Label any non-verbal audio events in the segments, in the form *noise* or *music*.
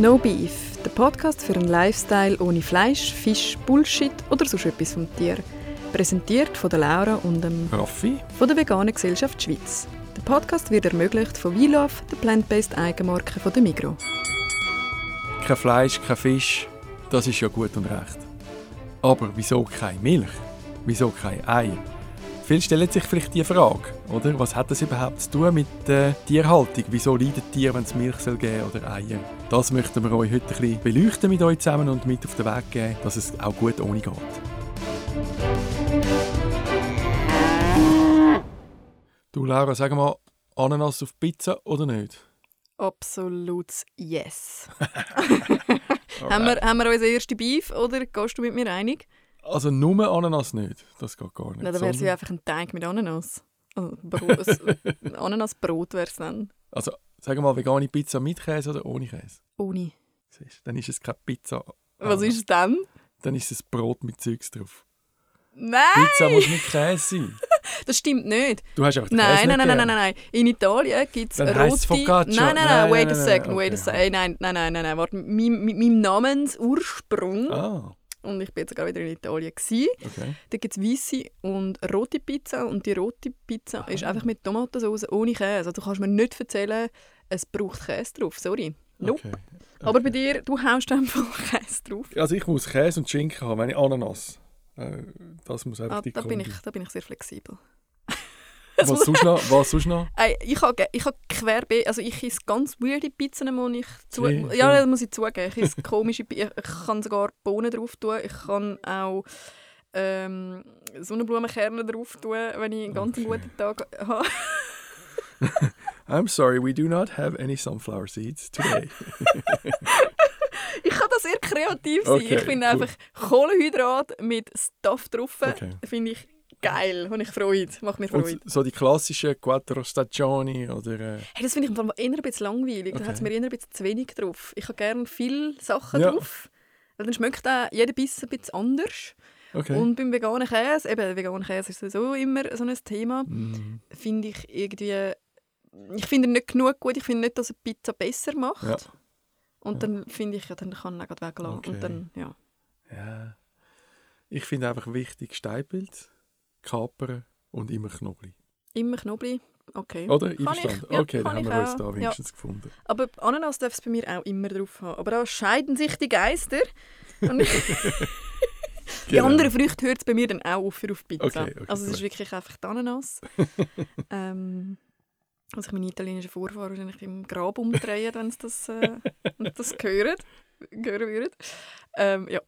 No Beef, der Podcast für einen Lifestyle ohne Fleisch, Fisch, Bullshit oder sonst etwas vom Tier. Präsentiert von der Laura und dem Raffi. von der Veganen Gesellschaft Schweiz. Der Podcast wird ermöglicht von WeLove, der plant-based Eigenmarke von der Migro. Kein Fleisch, kein Fisch, das ist ja gut und recht. Aber wieso keine Milch? Wieso kein Ei? Viele stellen sich vielleicht die Frage, oder? Was hat das überhaupt zu tun mit der Tierhaltung? Wieso leiden Tiere, wenn es Milch soll geben oder Eier? Das möchten wir euch heute ein bisschen beleuchten mit euch zusammen und mit auf den Weg geben, dass es auch gut ohne geht. Du Laura, sag mal, Ananas auf Pizza oder nicht? Absolut yes. *laughs* haben, wir, haben wir unseren ersten Beef oder gehst du mit mir einig? Also nur Ananas nicht, das geht gar nicht. Na, dann wäre es ja einfach ein Teig mit Ananas. Also *laughs* Ananasbrot wäre es dann. Also, sag mal, vegane Pizza mit Käse oder ohne Käse? Ohne. Siehst Dann ist es keine Pizza. Was Ah, ist es dann? Dann ist es Brot mit Zeugs drauf. Nein, Pizza muss mit Käse sein. *laughs* das stimmt nicht. Du hast einfach den Nein, Käse nein, nein, nein, nein, nein. In Italien gibt es rote... Focaccia. Nein, nein, nein, Nein, wait a second, wait a second. Nein, nein, nein, nein, nein. Warte, mit meinem, mit meinem Namensursprung, Ah, und ich bin jetzt gerade wieder in Italien, gewesen, okay. da gibt es weisse und rote Pizza und die rote Pizza ist einfach mit Tomatensauce ohne Käse. Also du kannst mir nicht erzählen, es braucht Käse drauf, sorry. Nope. okay. Aber bei dir, du haust einfach *laughs* Käse drauf. Also ich muss Käse und Schinken haben, wenn ich Ananas. Äh, das muss einfach Ah, die da, bin ich, Kombi. da bin ich sehr flexibel. Was sonst noch? Was sonst noch? *laughs* Ich habe ich ha querbe, also ich esse ganz weirde Pizzen, muss ich zu, Wie? ja, das muss ich zugeben. Ich esse komische Pizzen, ich kann sogar Bohnen drauf tun, ich kann auch ähm, Sonnenblumenkerne drauf tun, wenn ich einen ganz Okay. guten Tag habe. *laughs* I'm sorry, we do not have any sunflower seeds today. *laughs* Ich kann da sehr kreativ sein. Okay, ich finde einfach Kohlenhydrat mit Stuff drauf, Okay. finde ich geil, habe ich Freude, macht mir Freude. Und so die klassischen Quattro Stagioni oder... Äh, Hey, das finde ich im Fall eher ein bisschen langweilig. Da Okay. hat es mir eher ein bisschen zu wenig drauf. Ich habe gerne viele Sachen Ja. drauf. Weil dann schmeckt auch jeder Biss ein bisschen anders. okay. Und beim veganen Käse, eben veganer Käse ist sowieso immer so ein Thema, Mm, finde ich irgendwie, ich finde nicht genug gut. Ich finde nicht, dass er Pizza besser macht. Ja. Und dann finde ich, ja, dann kann er auch weglassen. Okay. Und dann, ja. Ja. Ich finde einfach wichtig Steinpilz, Kapern und immer Knoblauch. Immer Knoblauch, okay. Oder? Einverstanden? ich, ja, okay, dann haben ich wir uns da ja. wenigstens gefunden. Aber Ananas darf es bei mir auch immer drauf haben. Aber da scheiden sich die Geister. Und *laughs* Die Genau. anderen Früchte hört es bei mir dann auch auf für auf Pizza. Okay, okay, also es ist wirklich einfach die Ananas. *laughs* ähm, also ich meine italienischen Vorfahren wahrscheinlich im Grab umdrehen, wenn sie das, äh, das hören, hören würden. Ähm, ja.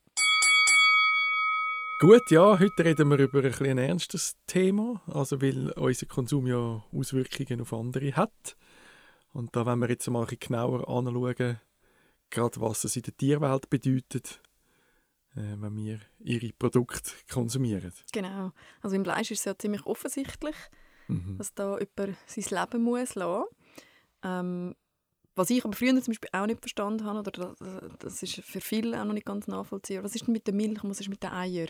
Gut, ja, heute reden wir über ein, ein ernstes Thema, also weil unser Konsum ja Auswirkungen auf andere hat. Und da wollen wir jetzt mal ein bisschen genauer anschauen, gerade was es in der Tierwelt bedeutet, äh, wenn wir ihre Produkte konsumieren. Genau. Also im Fleisch ist es ja ziemlich offensichtlich, Mhm. dass da jemand sein Leben muss lassen. Ähm, was ich aber früher zum Beispiel auch nicht verstanden habe, oder das, das ist für viele auch noch nicht ganz nachvollziehbar. Was ist denn mit der Milch und was ist mit den Eiern?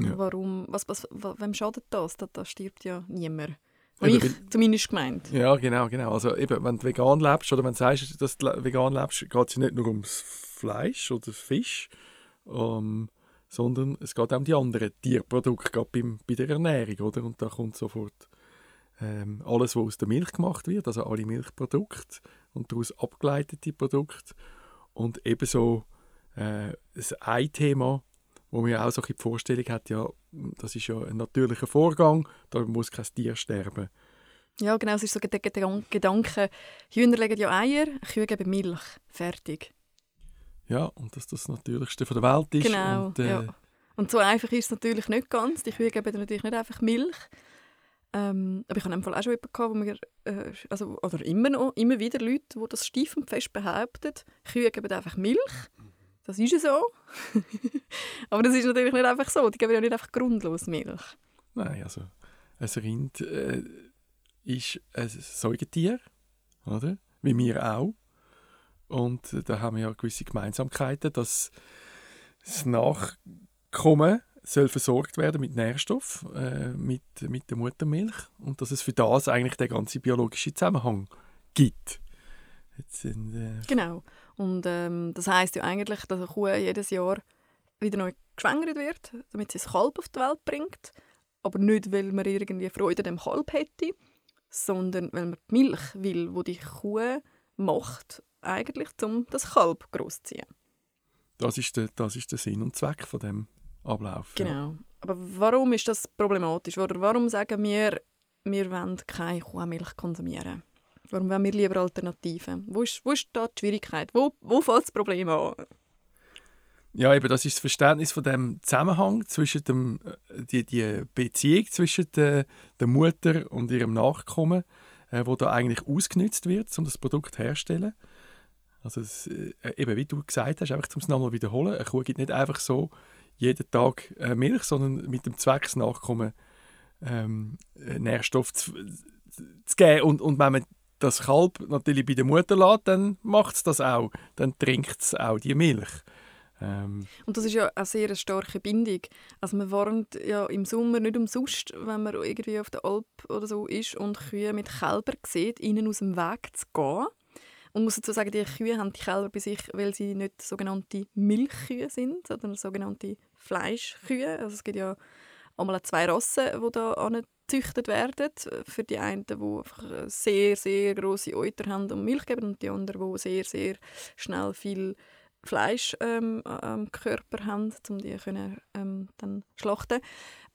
Ja. Warum, was, was, wa- wem schadet das? Da, da stirbt ja niemand. Eben, ich zumindest gemeint. Ja, genau, genau. Also eben, wenn du vegan lebst oder wenn du sagst, dass du vegan lebst, geht es ja nicht nur ums Fleisch oder Fisch, ähm, sondern es geht auch um die anderen Tierprodukte, gerade beim, bei der Ernährung, oder? Und da kommt sofort ähm, alles, was aus der Milch gemacht wird, also alle Milchprodukte und daraus abgeleitete Produkte und ebenso äh, das ein Thema, wo man ja auch so ein die Vorstellung hat, ja, das ist ja ein natürlicher Vorgang, da muss kein Tier sterben. Ja, genau, es ist so der Gedan- Gedanke, Hühner legen ja Eier, Kühe geben Milch. Fertig. Ja, und dass das das Natürlichste von der Welt ist. Genau, und, äh, ja. Und so einfach ist es natürlich nicht ganz. Die Kühe geben natürlich nicht einfach Milch. Ähm, aber ich Fall auch schon jemanden wo mir, äh, also, oder immer noch, immer wieder Leute, die das steif und fest behaupten, Kühe geben einfach Milch. Das ist ja so. *laughs* aber das ist natürlich nicht einfach so. Die geben ja nicht einfach grundlos Milch. Nein, also ein Rind äh, ist ein Säugetier, oder? Wie wir auch. Und da haben wir ja gewisse Gemeinsamkeiten, dass das Nachkommen soll versorgt werden mit Nährstoff, äh, mit, mit der Muttermilch und dass es für das eigentlich der ganze biologische Zusammenhang gibt. Sind, äh, Genau. Und ähm, das heißt ja eigentlich, dass eine Kuh jedes Jahr wieder neu geschwängert wird, damit sie ein Kalb auf die Welt bringt. Aber nicht, weil man irgendwie Freude an dem Kalb hätte, sondern weil man die Milch will, wo die Kuh macht, eigentlich, um das Kalb großzuziehen. das, ist der, das ist der Sinn und Zweck von dem Ablauf. ja. Genau. Aber warum ist das problematisch? Oder warum sagen wir, wir wollen keine Kuhmilch konsumieren? Warum wollen wir lieber Alternativen? Wo ist, wo ist da die Schwierigkeit? Wo, wo fällt das Problem an? Ja, eben, das ist das Verständnis von dem Zusammenhang zwischen dem, äh, die, die Beziehung zwischen der, der Mutter und ihrem Nachkommen, äh, wo da eigentlich ausgenutzt wird, um das Produkt herzustellen. Also es, äh, eben, wie du gesagt hast, einfach zum es nochmal wiederholen, eine Kuh gibt nicht einfach so jeden Tag äh, Milch, sondern mit dem Zweck, das Nachkommen ähm, äh, Nährstoff zu, zu geben. Und, und wenn man das Kalb natürlich bei der Mutter lässt, dann macht es das auch. Dann trinkt es auch die Milch. Ähm, Und das ist ja eine sehr starke Bindung. Also man warnt ja im Sommer nicht umsonst, wenn man irgendwie auf der Alp oder so ist und Kühe mit Kälbern sieht, ihnen aus dem Weg zu gehen. Und muss dazu sagen, die Kühe haben die Kälber bei sich, weil sie nicht sogenannte Milchkühe sind, sondern sogenannte Fleischkühe. Also es gibt ja einmal zwei Rassen, die da angezüchtet werden. Für die einen, die einfach sehr, sehr grosse Euter haben und Milch geben und die anderen, die sehr, sehr schnell viel Fleisch ähm, am Körper haben, um die können, ähm, dann schlachten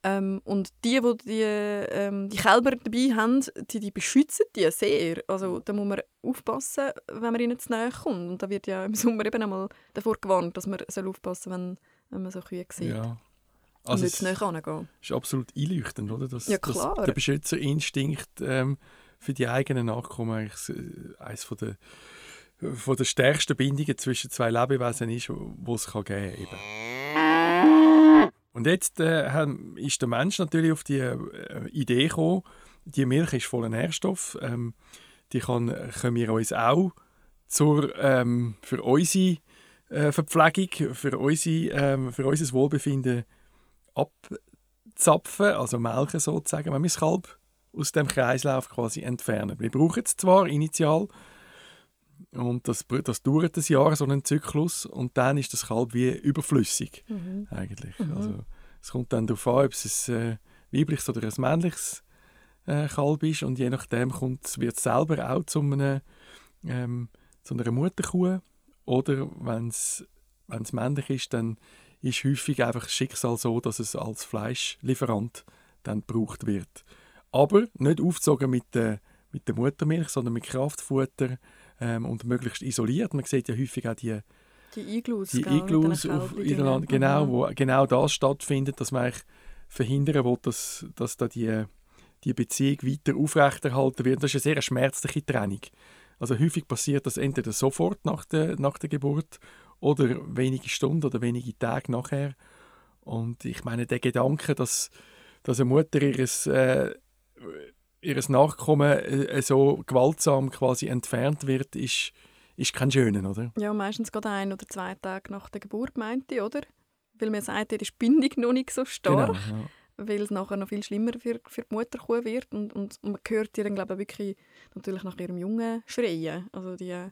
ähm, Und die, die die, ähm, die Kälber dabei haben, die, die beschützen die sehr. Also da muss man aufpassen, wenn man ihnen zu nahe kommt. Und da wird ja im Sommer eben einmal davor gewarnt, dass man aufpassen soll, wenn, wenn man so Kühe sieht. ja. Also nicht es angehen. ist absolut einleuchtend, oder? Dass, Ja, klar. Dass der Beschützerinstinkt ähm, für die eigenen Nachkommen eigentlich äh, eines von der, von der stärksten Bindungen zwischen zwei Lebewesen ist, wo es kann geben kann. Und jetzt äh, ist der Mensch natürlich auf die äh, Idee gekommen, die Milch ist voller Nährstoff, ähm, die kann, können wir uns auch zur, ähm, für unsere äh, Verpflegung, für, unsere, ähm, für unser Wohlbefinden abzapfen, also melken sozusagen, wenn wir das Kalb aus dem Kreislauf quasi entfernen. Wir brauchen es zwar initial, und das, das dauert ein Jahr, so einen Zyklus, und dann ist das Kalb wie überflüssig Mhm. eigentlich. Mhm. Also, es kommt dann darauf an, ob es ein äh, weibliches oder ein männliches äh, Kalb ist und je nachdem wird es selber auch zu, einem, ähm, zu einer Mutterkuh oder wenn es männlich ist, dann ist häufig einfach das Schicksal so, dass es als Fleischlieferant dann gebraucht wird. Aber nicht aufgezogen mit der, mit der Muttermilch, sondern mit Kraftfutter ähm, und möglichst isoliert. Man sieht ja häufig auch die Die Iglus, die Iglus auf Irland, drinnen. genau, Mhm. wo genau das stattfindet, dass man eigentlich verhindern will, dass, dass da die, die Beziehung weiter aufrechterhalten wird. Das ist eine sehr schmerzliche Trennung. Also häufig passiert das entweder sofort nach der, nach der Geburt oder wenige Stunden oder wenige Tage nachher. Und ich meine, der Gedanke, dass, dass eine Mutter ihres, äh, ihres Nachkommen äh, so gewaltsam quasi entfernt wird, ist, ist kein schöner, oder? Ja, meistens gerade ein oder zwei Tage nach der Geburt, meinte ich, oder? Weil man sagt, ihre Bindung noch nicht so stark, Genau, ja. weil es nachher noch viel schlimmer für, für die Mutterkuh wird. Und, und, und man hört ihr dann, glaube ich, wirklich natürlich nach ihrem Jungen schreien. Also die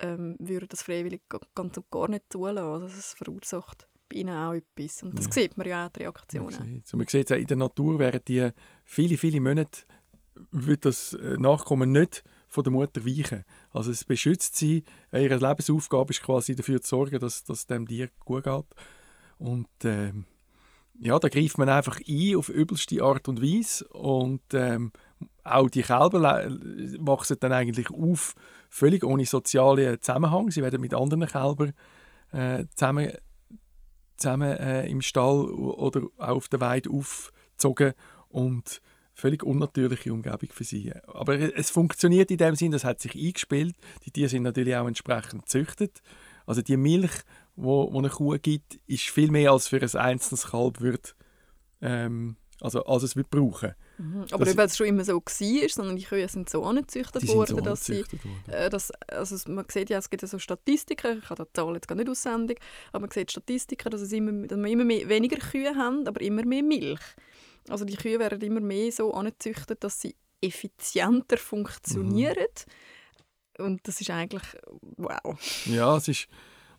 ähm, würden das freiwillig ga- ganz und gar nicht zulassen. Also es verursacht bei ihnen auch etwas. Und das Ja. sieht man ja auch, die Man Reaktionen. sieht, so, man sieht es in der Natur, während die viele, viele Monate wird das äh, Nachkommen nicht von der Mutter weichen. Also es beschützt sie. Ihre Lebensaufgabe ist quasi dafür zu sorgen, dass, dass dem Tier gut geht. Und ähm, ja, da greift man einfach ein auf übelste Art und Weise. Und ähm, auch die Kälber wachsen dann eigentlich auf, völlig ohne sozialen Zusammenhang. Sie werden mit anderen Kälbern äh, zusammen zusammen äh, im Stall oder auch auf der Weide aufgezogen und völlig unnatürliche Umgebung für sie. Aber es funktioniert in dem Sinn, das hat sich eingespielt. Die Tiere sind natürlich auch entsprechend gezüchtet. Also die Milch, wo, wo eine Kuh gibt, ist viel mehr als für ein einzelnes Kalb wird, ähm, also als es wird brauchen. Mhm. Aber weil es schon immer so war, sondern die Kühe sind so angezüchtet worden, so dass sie. Äh, das, also man sieht ja, es gibt ja so Statistiken, ich habe die Zahl jetzt gar nicht auswendig, aber man sieht Statistiken, dass, es immer, dass wir immer mehr, weniger Kühe haben, aber immer mehr Milch. Also die Kühe werden immer mehr so angezüchtet, dass sie effizienter funktionieren, und das ist eigentlich wow. Ja, es ist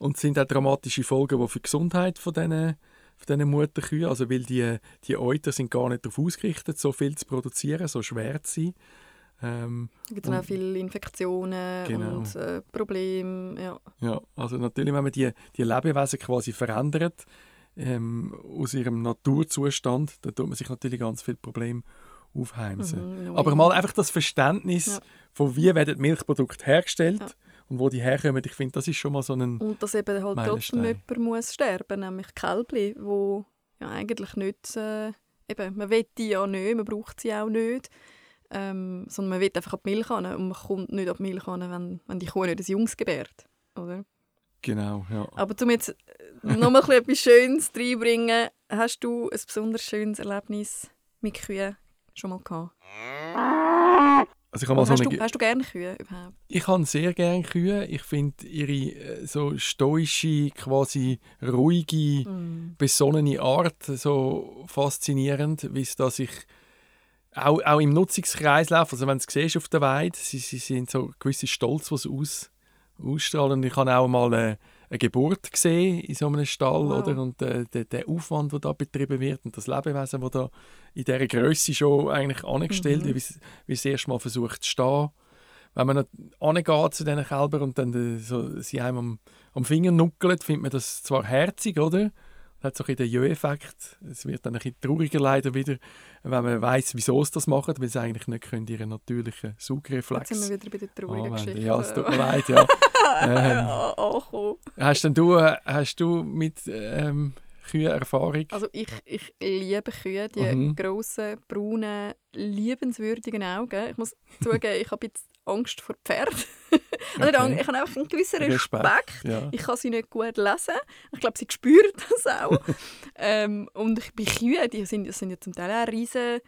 und es sind auch dramatische Folgen, die für die Gesundheit von diesen, von diesen Mutterkühen, also weil die, die Euter sind gar nicht darauf ausgerichtet, so viel zu produzieren, so schwer zu sein. Ähm, es gibt dann auch viele Infektionen genau. und äh, Probleme. Ja. ja, also natürlich, wenn man die, die Lebewesen quasi verändert ähm, aus ihrem Naturzustand, dann tut man sich natürlich ganz viele Probleme aufheimsen. Mhm, Aber mal einfach das Verständnis ja. von wie werden Milchprodukte hergestellt ja. Und wo die herkommen, ich finde, das ist schon mal so ein Und dass eben halt trotzdem jemand muss sterben, nämlich Kälbli, wo ja eigentlich nicht, äh, eben, man will die ja nicht, man braucht sie auch nicht ähm, sondern man will einfach an die Milch hin und man kommt nicht an die Milch hin, wenn, wenn die Kuh nicht ein Jungs gebärt. Oder? Genau, ja. Aber um jetzt noch mal *laughs* etwas Schönes reinbringen, hast du ein besonders schönes Erlebnis mit Kühen schon mal gehabt? Also ich habe mal so hast, du, hast du gerne Kühe überhaupt? Ich habe sehr gerne Kühe. Ich finde ihre äh, so stoische, quasi ruhige, mm. besonnene Art so faszinierend, wie es da sich auch, auch im Nutzungskreislauf, also wenn du es auf der Weide, sie, sie sind so gewisse Stolz, was sie aus, ausstrahlen. Ich habe auch mal eine, eine Geburt gesehen in so einem Stall, wow. oder? Und äh, der, der Aufwand, der da betrieben wird und das Lebewesen, das da in dieser Größe schon eigentlich angestellt mhm. wird, wie es erst mal versucht zu stehen. Wenn man angeht zu diesen Kälbern und dann äh, so, sie einem am, am Finger nuckelt, findet man das zwar herzig, oder? Hat so ein den Jö-Effekt. Es wird dann ein bisschen trauriger leider wieder, wenn man weiß, wieso sie das machen, weil sie eigentlich nicht können ihren natürlichen Saugreflex Jetzt sind wir wieder bei der traurigen Geschichte. Ja, es tut mir leid, ja. *laughs* ähm, oh, oh. Hast denn du, hast du mit ähm, Kühen Erfahrung? Also ich, ich liebe Kühe, die mhm. grossen, braunen, liebenswürdigen Augen. Ich muss *laughs* zugeben, ich habe jetzt Angst vor Pferden. Also okay. Ich habe einfach einen gewissen Respekt. Respekt. Ja. Ich kann sie nicht gut lesen. Ich glaube, sie spüren das auch. *laughs* ähm, und bei Kühen, die sind, das sind ja zum Teil auch riesen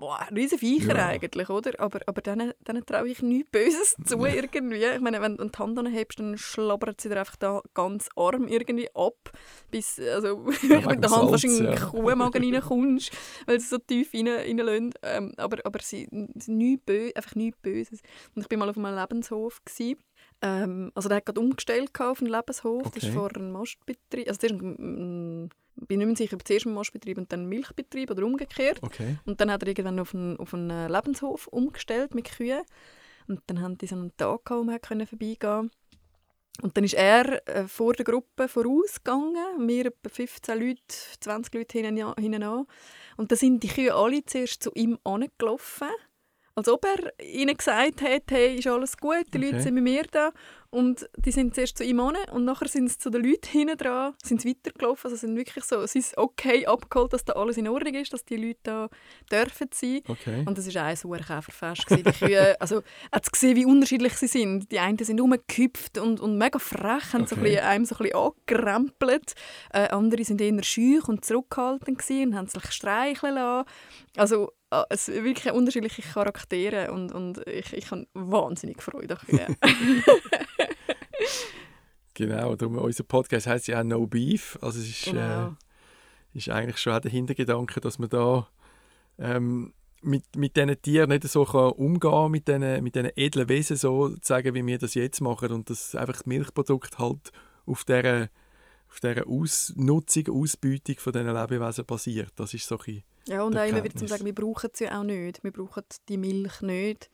boah, riesen Viecher ja. eigentlich, oder? Aber, aber denen, denen traue ich nichts Böses zu irgendwie. Ich meine, wenn du die Hand anhebst, dann schlabbert sie dir einfach da ganz arm irgendwie ab, bis also, *laughs* ja, mit der Hand wahrscheinlich in den ja. Kuhmagen reinkommst, *laughs* weil sie so tief rein. Ähm, aber, aber sie sind nichts Bö einfach nichts Böses. Und ich war mal auf einem Lebenshof. Ähm, also der hat gerade umgestellt auf einen Lebenshof. Okay. Das ist vor einem Mastbetrieb. Also das ist ein, bin nicht mehr sicher, ob zuerst ein Mastbetrieb und dann ein Milchbetrieb oder umgekehrt. Okay. Und dann hat er irgendwann auf einen, auf einen Lebenshof umgestellt mit Kühen. Und dann haben die so einen Tag gehabt, wo man vorbeigehen konnte. Und dann ist er äh, vor der Gruppe vorausgegangen, wir etwa 15 Leute, 20 Leute hinten, hinten an. Und dann sind die Kühe alle zuerst zu ihm angelaufen als ob er ihnen gesagt hat, hey, ist alles gut, die okay. Leute sind mit mir da. Und die sind zuerst zu ihm hin und nachher sind sie zu den Leuten hinten dran, sind weitergelaufen. Also sind wirklich so, es ist okay abgeholt, dass da alles in Ordnung ist, dass die Leute da dürfen sein. Okay. Und das war ein Sauerkäferfest. Die Kühe, *laughs* also hat gesehen, wie unterschiedlich sie sind. Die einen sind rumgehüpft und, und mega frech, haben okay. so ein bisschen, einem so ein bisschen angerempelt. Äh, andere sind eher schüch und zurückgehalten und haben sich streicheln lassen. Also es sind wirklich unterschiedliche Charaktere und, und ich, ich habe wahnsinnig Freude *laughs* Genau, darum unser Podcast heißt ja auch No Beef. Also es ist, genau. äh, ist eigentlich schon auch der Hintergedanke, dass man da ähm, mit, mit diesen Tieren nicht so kann umgehen kann, mit diesen, mit diesen edlen Wesen so sagen, wie wir das jetzt machen und dass einfach das Milchprodukt halt auf dieser, auf dieser Ausnutzung, Ausbeutung von diesen Lebewesen basiert. Das ist so ein ja, und auch immer wieder zu sagen, wir brauchen sie auch nicht. Wir brauchen die Milch nicht.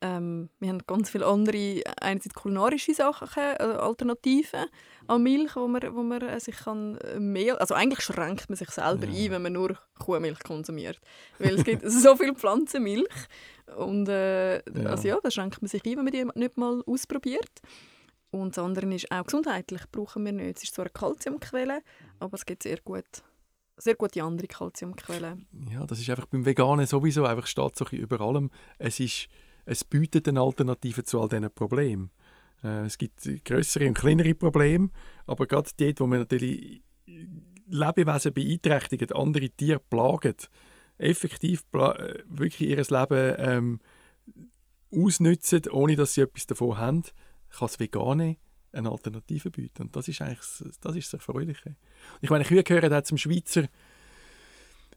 Ähm, wir haben ganz viele andere, einerseits kulinarische Sachen, also Alternativen an Milch, wo man, wo man äh, sich kann äh, mehr, also eigentlich schränkt man sich selber ja. ein, wenn man nur Kuhmilch konsumiert, weil es gibt so viel Pflanzenmilch und äh, ja. also ja, da schränkt man sich ein, wenn man die nicht mal ausprobiert. Und das andere ist auch gesundheitlich brauchen wir nicht. Es ist zwar eine Kalziumquelle, aber es gibt sehr gut sehr gute andere Kalziumquellen. Ja, das ist einfach beim Veganen sowieso einfach steht so über allem. Es, ist, es bietet eine Alternative zu all diesen Problemen. Äh, es gibt größere und kleinere Probleme, aber gerade dort, wo man natürlich Lebewesen beeinträchtigt, andere Tiere plagen, effektiv äh, wirklich ihr Leben ähm, ausnutzen, ohne dass sie etwas davon haben, kann das Vegane eine Alternative bieten. Und das ist eigentlich das, ist das Erfreuliche. Ich meine, ich gehöre auch zum Schweizer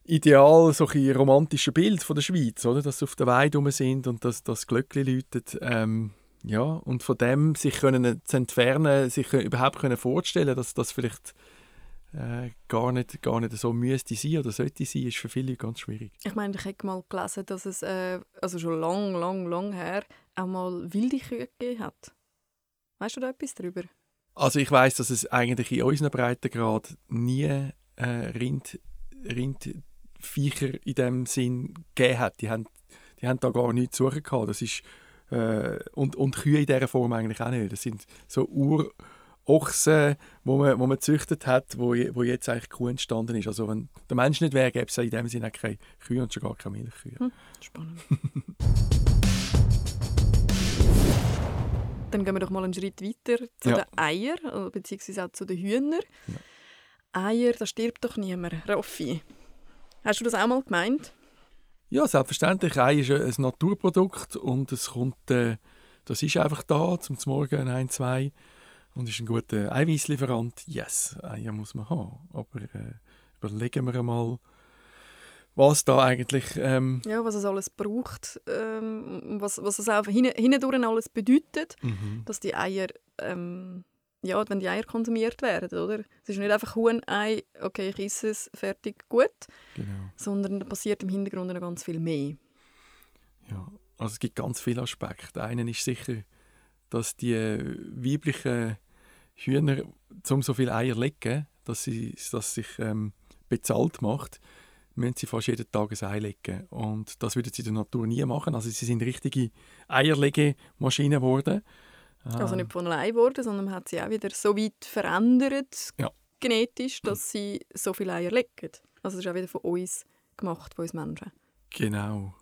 Ideal, so ein romantisches Bild von der Schweiz, oder? dass sie auf der Weide rum sind und dass das Glöckchen läutet. Ähm, ja, und von dem sich können zu entfernen, sich überhaupt können vorstellen, dass das vielleicht äh, gar, nicht, gar nicht so müsste sein oder sollte sein, ist für viele ganz schwierig. Ich meine, ich habe mal gelesen, dass es äh, also schon lang, lang, lang her auch mal wilde Kühe gegeben hat. Weißt du da etwas darüber? Also ich weiß, dass es eigentlich in unseren Breitengrad nie äh, Rind, Rindviecher in dem Sinn gegeben hat. Die haben, die haben da gar nichts zu suchen gehabt. Das ist, äh, und, und Kühe in dieser Form eigentlich auch nicht. Das sind so Ur Ochsen, wo man, wo man gezüchtet hat, wo, wo jetzt eigentlich Kuh entstanden ist. Also wenn der Mensch nicht wäre, gäbe es in dem Sinne keine Kühe und schon gar keine Milchkühe. Hm, spannend. *laughs* Dann gehen wir doch mal einen Schritt weiter zu ja. den Eiern, beziehungsweise auch zu den Hühnern. Ja. Eier, da stirbt doch niemand. Raffi, hast du das auch mal gemeint? Ja, selbstverständlich. Ei ist ein Naturprodukt und es kommt, äh, das ist einfach da, zum Morgen ein, zwei und ist ein guter Eiweißlieferant. Yes, Eier muss man haben. Aber äh, überlegen wir einmal, was da eigentlich... Ähm, ja, was es alles braucht, ähm, was, was es auch hin, hindurch alles bedeutet, mhm. dass die Eier, ähm, ja, wenn die Eier konsumiert werden, oder? Es ist nicht einfach Huhn-Ei, okay, ich esse es, fertig, gut, genau. sondern da passiert im Hintergrund noch ganz viel mehr. Ja, also es gibt ganz viele Aspekte. Einen ist sicher, dass die weiblichen Hühner, um so viele Eier legen, dass sie dass sich ähm, bezahlt macht, müssen sie fast jeden Tag ein Ei legen. Und das würden sie in der Natur nie machen. Also sie sind richtige Eierlegemaschinen geworden. Also nicht von allein geworden, sondern man hat sie auch wieder so weit verändert, ja. genetisch, dass sie so viele Eier legen. Also das ist auch wieder von uns gemacht, von uns Menschen. Genau.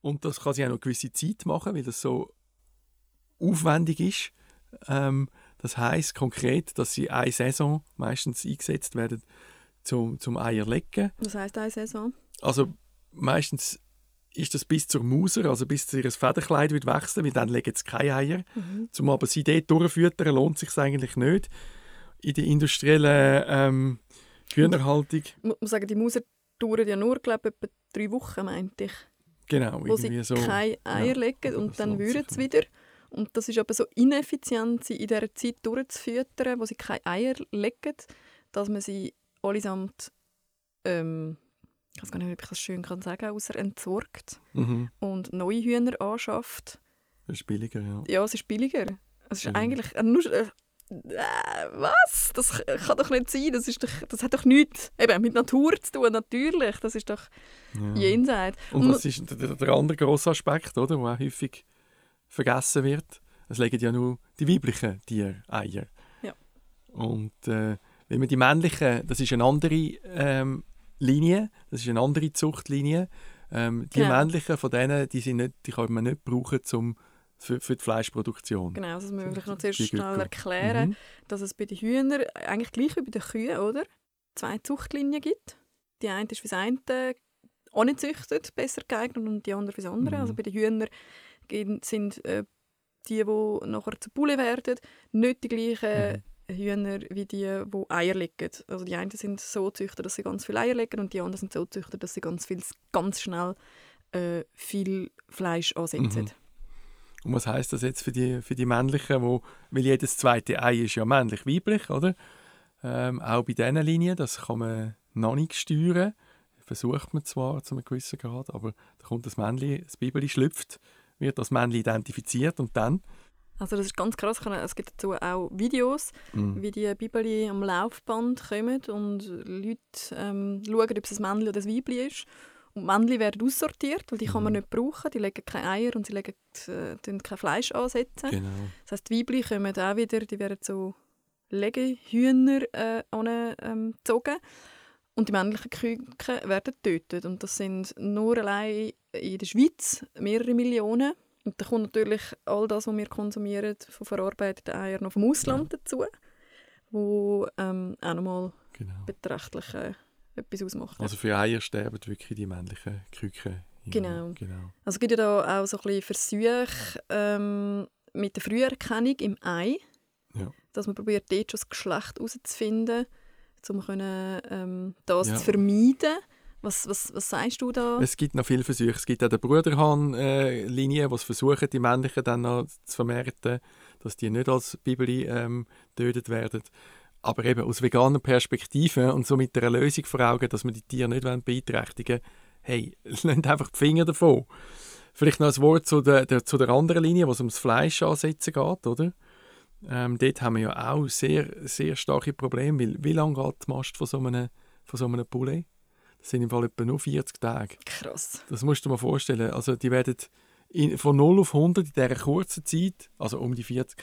Und das kann sie auch noch eine gewisse Zeit machen, weil das so aufwendig ist. Ähm, das heißt konkret, dass sie eine Saison meistens eingesetzt werden zum, zum Eierlecken. Was heißt eine Saison? Also meistens ist das bis zur Mauser, also bis zu ihr Federkleid wird wechseln, weil dann legen sie keine Eier. Mhm. Zum aber sie dort durchfüttern, lohnt sich eigentlich nicht. In der industriellen ähm, Hühnerhaltung. Ich muss sagen, die Mauser dauern ja nur, glaube ich, etwa drei Wochen, meinte ich. Genau, wo sie so. keine Eier ja, legen und dann würden sie wieder. Und das ist aber so ineffizient, sie in dieser Zeit durchzufüttern, wo sie keine Eier legen, dass man sie allesamt, ähm, ich weiß gar nicht, ob ich das schön kann sagen außer entsorgt mhm. und neue Hühner anschafft. Das ist billiger, ja. Ja, es ist billiger. Es ist ja. eigentlich äh, nur... Äh, was? Das kann doch nicht sein. Das, ist doch, das hat doch nichts eben, mit Natur zu tun, natürlich. Das ist doch ja. jenseits. Und, und was ist der, der andere grosse Aspekt, oder, der auch häufig vergessen wird. Es legen ja nur die weiblichen Tiere Eier. Ja. Und äh, wenn man die männlichen, das ist eine andere ähm, Linie, das ist eine andere Zuchtlinie. Ähm, die genau. männlichen von denen, die, sind nicht, die kann man nicht brauchen zum, für, für die Fleischproduktion. Genau, das muss ich noch zuerst schnell erklären, mhm. dass es bei den Hühnern, eigentlich gleich wie bei den Kühen, oder? zwei Zuchtlinien gibt. Die eine ist für das eine nicht züchtet, besser geeignet und die andere für das andere. Mhm. Also bei den Hühnern sind äh, die, die nachher zu Bulle werden, nicht die gleichen mhm. Hühner wie die, die Eier legen. Also die einen sind so züchter, dass sie ganz viel Eier legen und die anderen sind so züchter, dass sie ganz, viel, ganz schnell äh, viel Fleisch ansetzen. Mhm. Und was heißt das jetzt für die, für die männlichen, wo, weil jedes zweite Ei ist ja männlich-weiblich, oder? Ähm, auch bei diesen Linien, das kann man noch nicht steuern. Versucht man zwar zu einem gewissen Grad, aber da kommt das Männchen, das Bibeli schlüpft wird das Männchen identifiziert und dann? Also das ist ganz krass. Es gibt dazu auch Videos, mm. wie die Bibeli am Laufband kommen und Leute ähm, schauen, ob es ein Männchen oder ein Weibchen ist. Und Männchen werden aussortiert, weil die kann man mhm. nicht brauchen. Die legen keine Eier und sie legen äh, kein Fleisch ansetzen. Genau. Das heisst, die Weibchen kommen auch wieder, die werden so Legehühner äh, angezogen. Ähm, und die männlichen Küken werden getötet. Und das sind nur allein in der Schweiz mehrere Millionen. Und da kommt natürlich all das, was wir konsumieren, von verarbeiteten Eiern noch vom Ausland ja. dazu, wo ähm, auch nochmal genau. beträchtlich äh, etwas ausmacht. Also für Eier sterben wirklich die männlichen Küken. Genau. genau. Also es gibt ja da auch so ein bisschen Versuche ähm, mit der Früherkennung im Ei, ja. dass man probiert, dort schon das Geschlecht herauszufinden um können, ähm, das ja. zu vermeiden. Was, was, was sagst du da? Es gibt noch viele Versuche. Es gibt auch die Bruderhahn-Linie, äh, die versuchen, die männlichen dann noch zu vermehren, dass die nicht als Bibeli ähm, getötet werden. Aber eben aus veganer Perspektive und so mit der Lösung vor Augen, dass wir die Tiere nicht beeinträchtigen wollen, hey, *laughs* lasst einfach die Finger davon. Vielleicht noch ein Wort zu der, der, zu der anderen Linie, wo es ums Fleisch ansetzen geht, oder? Ähm, dort haben wir ja auch sehr, sehr starke Probleme, weil wie lange geht die Mast von so einem, von so einem Poulet? Sind im Fall etwa nur 40 Tage. Krass. Das musst du dir mal vorstellen. Also die werden in, von 0 auf 100 in dieser kurzen Zeit, also um die 40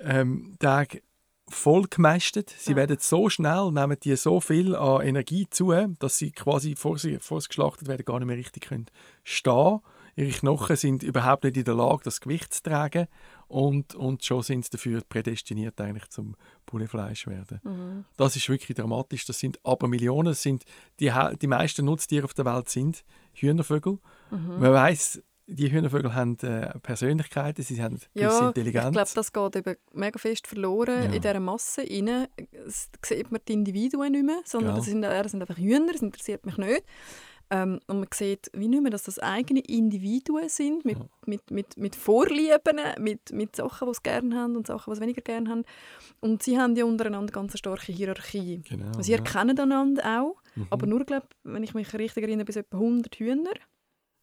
ähm, Tage, voll gemästet. Sie ja. werden so schnell, nehmen die so viel an Energie zu, dass sie quasi, vor sie, vor sie geschlachtet werden, gar nicht mehr richtig können stehen Ihre Knochen sind überhaupt nicht in der Lage, das Gewicht zu tragen und, und schon sind sie dafür prädestiniert, eigentlich zum Pullefleisch werden. Mhm. Das ist wirklich dramatisch. Das sind aber Millionen. Sind die, die meisten Nutztiere auf der Welt sind Hühnervögel. Mhm. Man weiß die Hühnervögel haben äh, Persönlichkeiten, sie haben ja, Intelligenz. ich glaube, das geht eben mega fest verloren ja. in dieser Masse. Rein. sieht man die Individuen nicht mehr, sondern das sind, das sind einfach Hühner, das interessiert mich nicht. Ähm, und man sieht wie nicht mehr, dass das eigene Individuen sind, mit, ja. mit, mit, mit Vorlieben, mit, mit Sachen, die sie gerne haben und Sachen, die sie weniger gerne haben. Und sie haben ja untereinander ganz eine starke Hierarchie. Genau, sie erkennen einander auch, mhm. aber nur, glaub, wenn ich mich richtig erinnere, bis etwa 100 Hühner.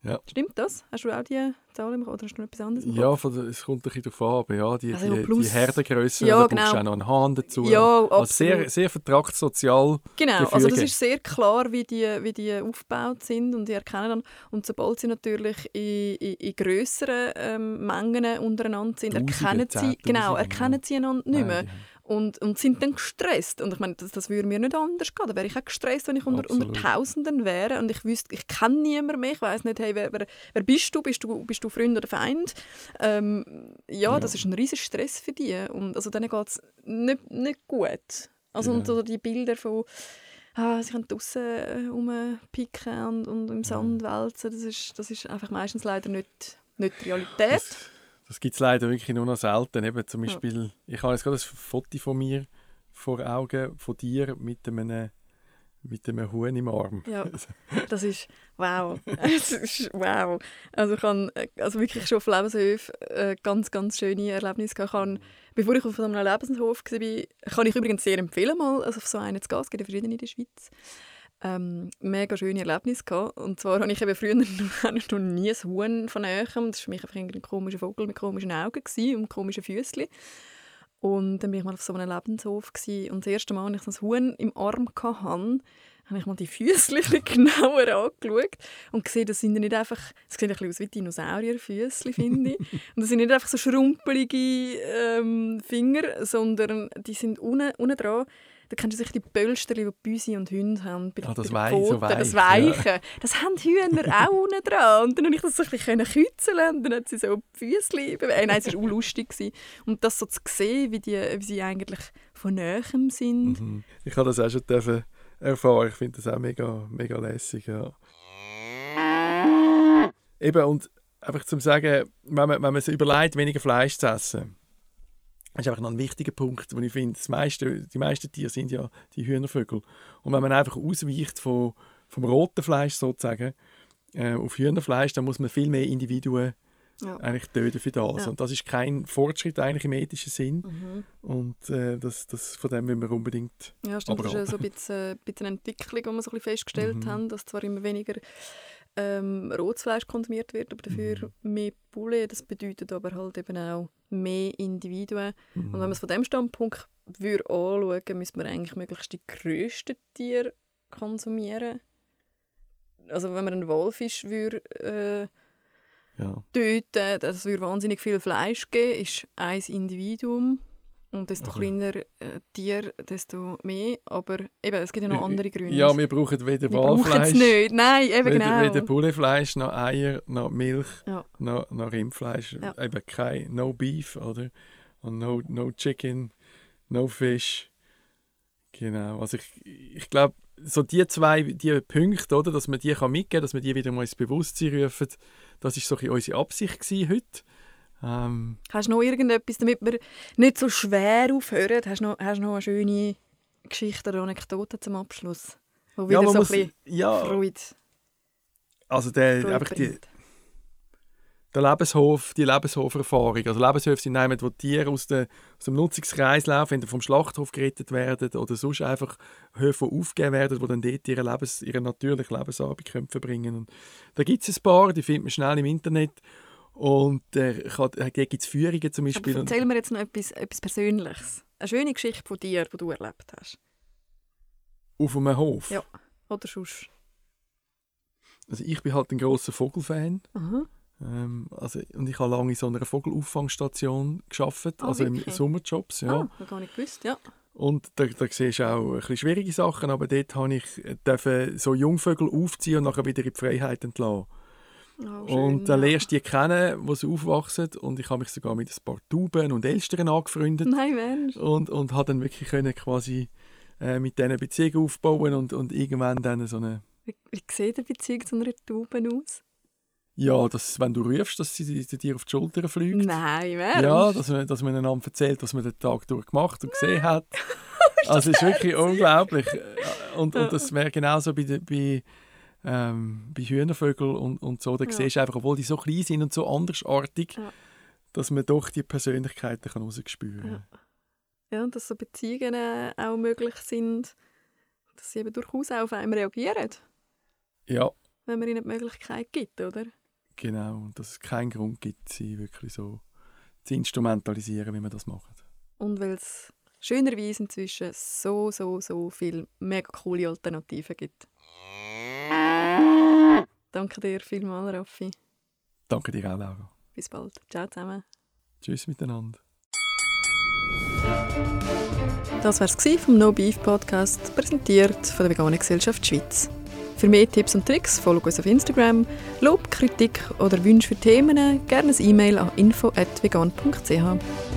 Ja. Stimmt das? Hast du auch die Zahl im Kopf oder hast du noch etwas anderes Ja, es kommt ein bisschen darauf an, ja, die, also die, die Herdengröße, ja, da genau. brauchst du auch noch einen Hahn dazu. Ja, absolut. Also sehr, sehr vertragt sozial Genau, Gefüge. also das ist sehr klar, wie die, wie die aufgebaut sind und die erkennen dann, und sobald sie natürlich in, in, in grösseren ähm, Mengen untereinander sind, erkennen sie, genau, erkennen sie einander nicht mehr. Nein, und, und sind dann gestresst. Und ich meine, das, das würde mir nicht anders gehen. Da wäre ich auch gestresst, wenn ich unter, unter Tausenden wäre und ich wüsste, ich kenne niemanden mehr. Ich weiß nicht, hey, wer, wer, wer, bist du? Bist du, bist du Freund oder Feind? Ähm, ja, ja, das ist ein riesiger Stress für die. Und also denen geht es nicht, nicht gut. Also ja. und oder die Bilder von ah, sie können draußen äh, rumpicken und, und im Sand wälzen, das ist, das ist einfach meistens leider nicht, nicht die Realität. Das das gibt es leider wirklich nur noch selten. Eben zum Beispiel, ich habe jetzt gerade ein Foto von mir vor Augen, von dir mit einem, mit einem Huhn im Arm. Ja, *laughs* das ist wow. *laughs* das ist wow. Also ich habe also wirklich schon auf Lebenshöfen äh, ganz, ganz schöne Erlebnisse gehabt. Habe, bevor ich auf einem Lebenshof war, kann ich übrigens sehr empfehlen, mal also auf so einen zu gehen. Es gibt ja verschiedene in der Schweiz ähm, mega schöne Erlebnisse gehabt. Und zwar habe ich eben früher *laughs* noch nie ein Huhn von näher. Das war für mich einfach ein komischer Vogel mit komischen Augen und komischen Füßchen. Und dann war ich mal auf so einem Lebenshof gewesen. und das erste Mal, als ich so ein Huhn im Arm hatte, habe ich mal die Füße *laughs* genauer angeschaut und gesehen, das sind nicht einfach, es sieht ein bisschen aus wie Dinosaurierfüße, finde ich. *laughs* und das sind nicht einfach so schrumpelige ähm, Finger, sondern die sind unten, unten dran da kennst du sich die Pölster, die Büsi und Hunde haben. Bei, ah, das, bei Wei so weich, das Weiche. Ja. Das haben Hühner *laughs* auch unten dran. Und dann konnte ich das so ein bisschen kützeln und dann hat sie so die Füße äh, Nein, es war auch lustig. Und das so zu sehen, wie, die, wie sie eigentlich von Nähem sind. Mhm. Ich habe das auch schon dürfen erfahren. Ich finde das auch mega, mega lässig. Ja. Eben, und einfach zum sagen, wenn man, wenn man sich überlegt, weniger Fleisch zu essen, das ist einfach noch ein wichtiger Punkt, wo ich finde, meiste, die meisten Tiere sind ja die Hühnervögel. Und wenn man einfach ausweicht von, vom roten Fleisch sozusagen äh, auf Hühnerfleisch, dann muss man viel mehr Individuen ja. eigentlich töten für das. Ja. Und das ist kein Fortschritt eigentlich im ethischen Sinn. Mhm. Und äh, das, das, von dem müssen wir unbedingt Ja, stimmt. Das ist so ein bisschen, ein bisschen eine Entwicklung, die wir so ein bisschen festgestellt mhm. haben, dass zwar immer weniger ähm, Rotsfleisch konsumiert wird, aber dafür mhm. mehr Poulet. Das bedeutet aber halt eben auch mehr Individuen. Mhm. Und wenn man es von dem Standpunkt würde anschauen, müsste man eigentlich möglichst die grössten Tiere konsumieren. Also wenn man einen Walfisch würde, äh, ja. töten, das würde wahnsinnig viel Fleisch geben, ist ein Individuum. Und desto okay. kleiner äh, Tier, desto mehr. Aber eben, es gibt ja noch andere Gründe. Ja, wir brauchen weder wir Walfleisch. nicht. Nein, eben weder, genau. Weder Bullefleisch, noch Eier, noch Milch, ja. noch, noch Rindfleisch. Ja. Eben kein, no Beef, oder? Und no, no Chicken, no Fish. Genau. Also ich, ich glaube, so die zwei die Punkte, oder, dass man die kann mitgeben kann, dass wir die wieder mal ins Bewusstsein rufen, das war so unsere Absicht heute. Ähm, hast du noch irgendetwas, damit wir nicht so schwer aufhören? Hast du noch, hast du noch eine schöne Geschichte oder Anekdote zum Abschluss? Wo wieder man so muss- ein bisschen ja, Freude, also der, Freude einfach die, der Lebenshof, die Lebenshoferfahrung. Also Lebenshöfe sind Heimat, wo Tiere aus, der, aus dem Nutzungskreislauf, entweder vom Schlachthof gerettet werden oder sonst einfach Höfe, die aufgegeben werden, wo dann dort ihre, Lebens, ihre natürliche Lebensarbeit können verbringen Und da gibt es ein paar, die findet man schnell im Internet. Und äh, kann- da gibt es Führungen zum Beispiel. Aber erzähl mir jetzt noch etwas, etwas Persönliches. Eine schöne Geschichte von dir, die du erlebt hast. auf einem Hof. Ja. Oder sonst. Also ich bin halt ein großer Vogelfan. Aha. Ähm, also, und ich habe lange in so einer Vogelauffangstation geschafft, Ah, also im? Sommerjobs. Ja. Ah, gar nicht gewusst, ja. Und da, da siehst du auch ein bisschen schwierige Sachen, aber dort habe ich äh, dürfen so Jungvögel aufziehen und nachher wieder in die Freiheit entlassen. Oh, und dann ja. lernst du die kennen, wo sie aufwachsen und ich habe mich sogar mit ein paar Tauben und Elstern angefreundet Nein, Mensch. und, und habe dann wirklich können quasi äh, mit denen Beziehungen aufbauen und, und irgendwann dann so eine Wie, wie sieht eine Beziehung zu einer Taube aus? ja, dass, wenn du rufst, dass sie, dir auf die Schulter fliegt. Nein, wer? Ja, dass man, dass man einander erzählt, was man den Tag durch gemacht und gesehen hat. *laughs* also es ist wirklich unglaublich. Und, und das wäre genauso bei, bei, ähm, bei Hühnervögeln und, und so. Da Ja. siehst du einfach, obwohl die so klein sind und so andersartig, Ja. dass man doch die Persönlichkeiten kann rausspüren. Ja. Ja, und dass so Beziehungen auch möglich sind, dass sie eben durchaus auch auf einen reagieren, Ja. wenn man ihnen die Möglichkeit gibt, oder? genau. Und dass es keinen Grund gibt, sie wirklich so zu instrumentalisieren, wie man das macht. Und weil es schönerweise inzwischen so, so, so viele mega coole Alternativen gibt. Danke dir vielmals, Raffi. Danke dir auch, Laura. Bis bald. Ciao zusammen. Tschüss miteinander. Das war es vom No Beef Podcast, präsentiert von der Veganen Gesellschaft Schweiz. Für mehr Tipps und Tricks folge uns auf Instagram. Lob, Kritik oder Wünsche für Themen gerne ein E-Mail an info@vegan.ch.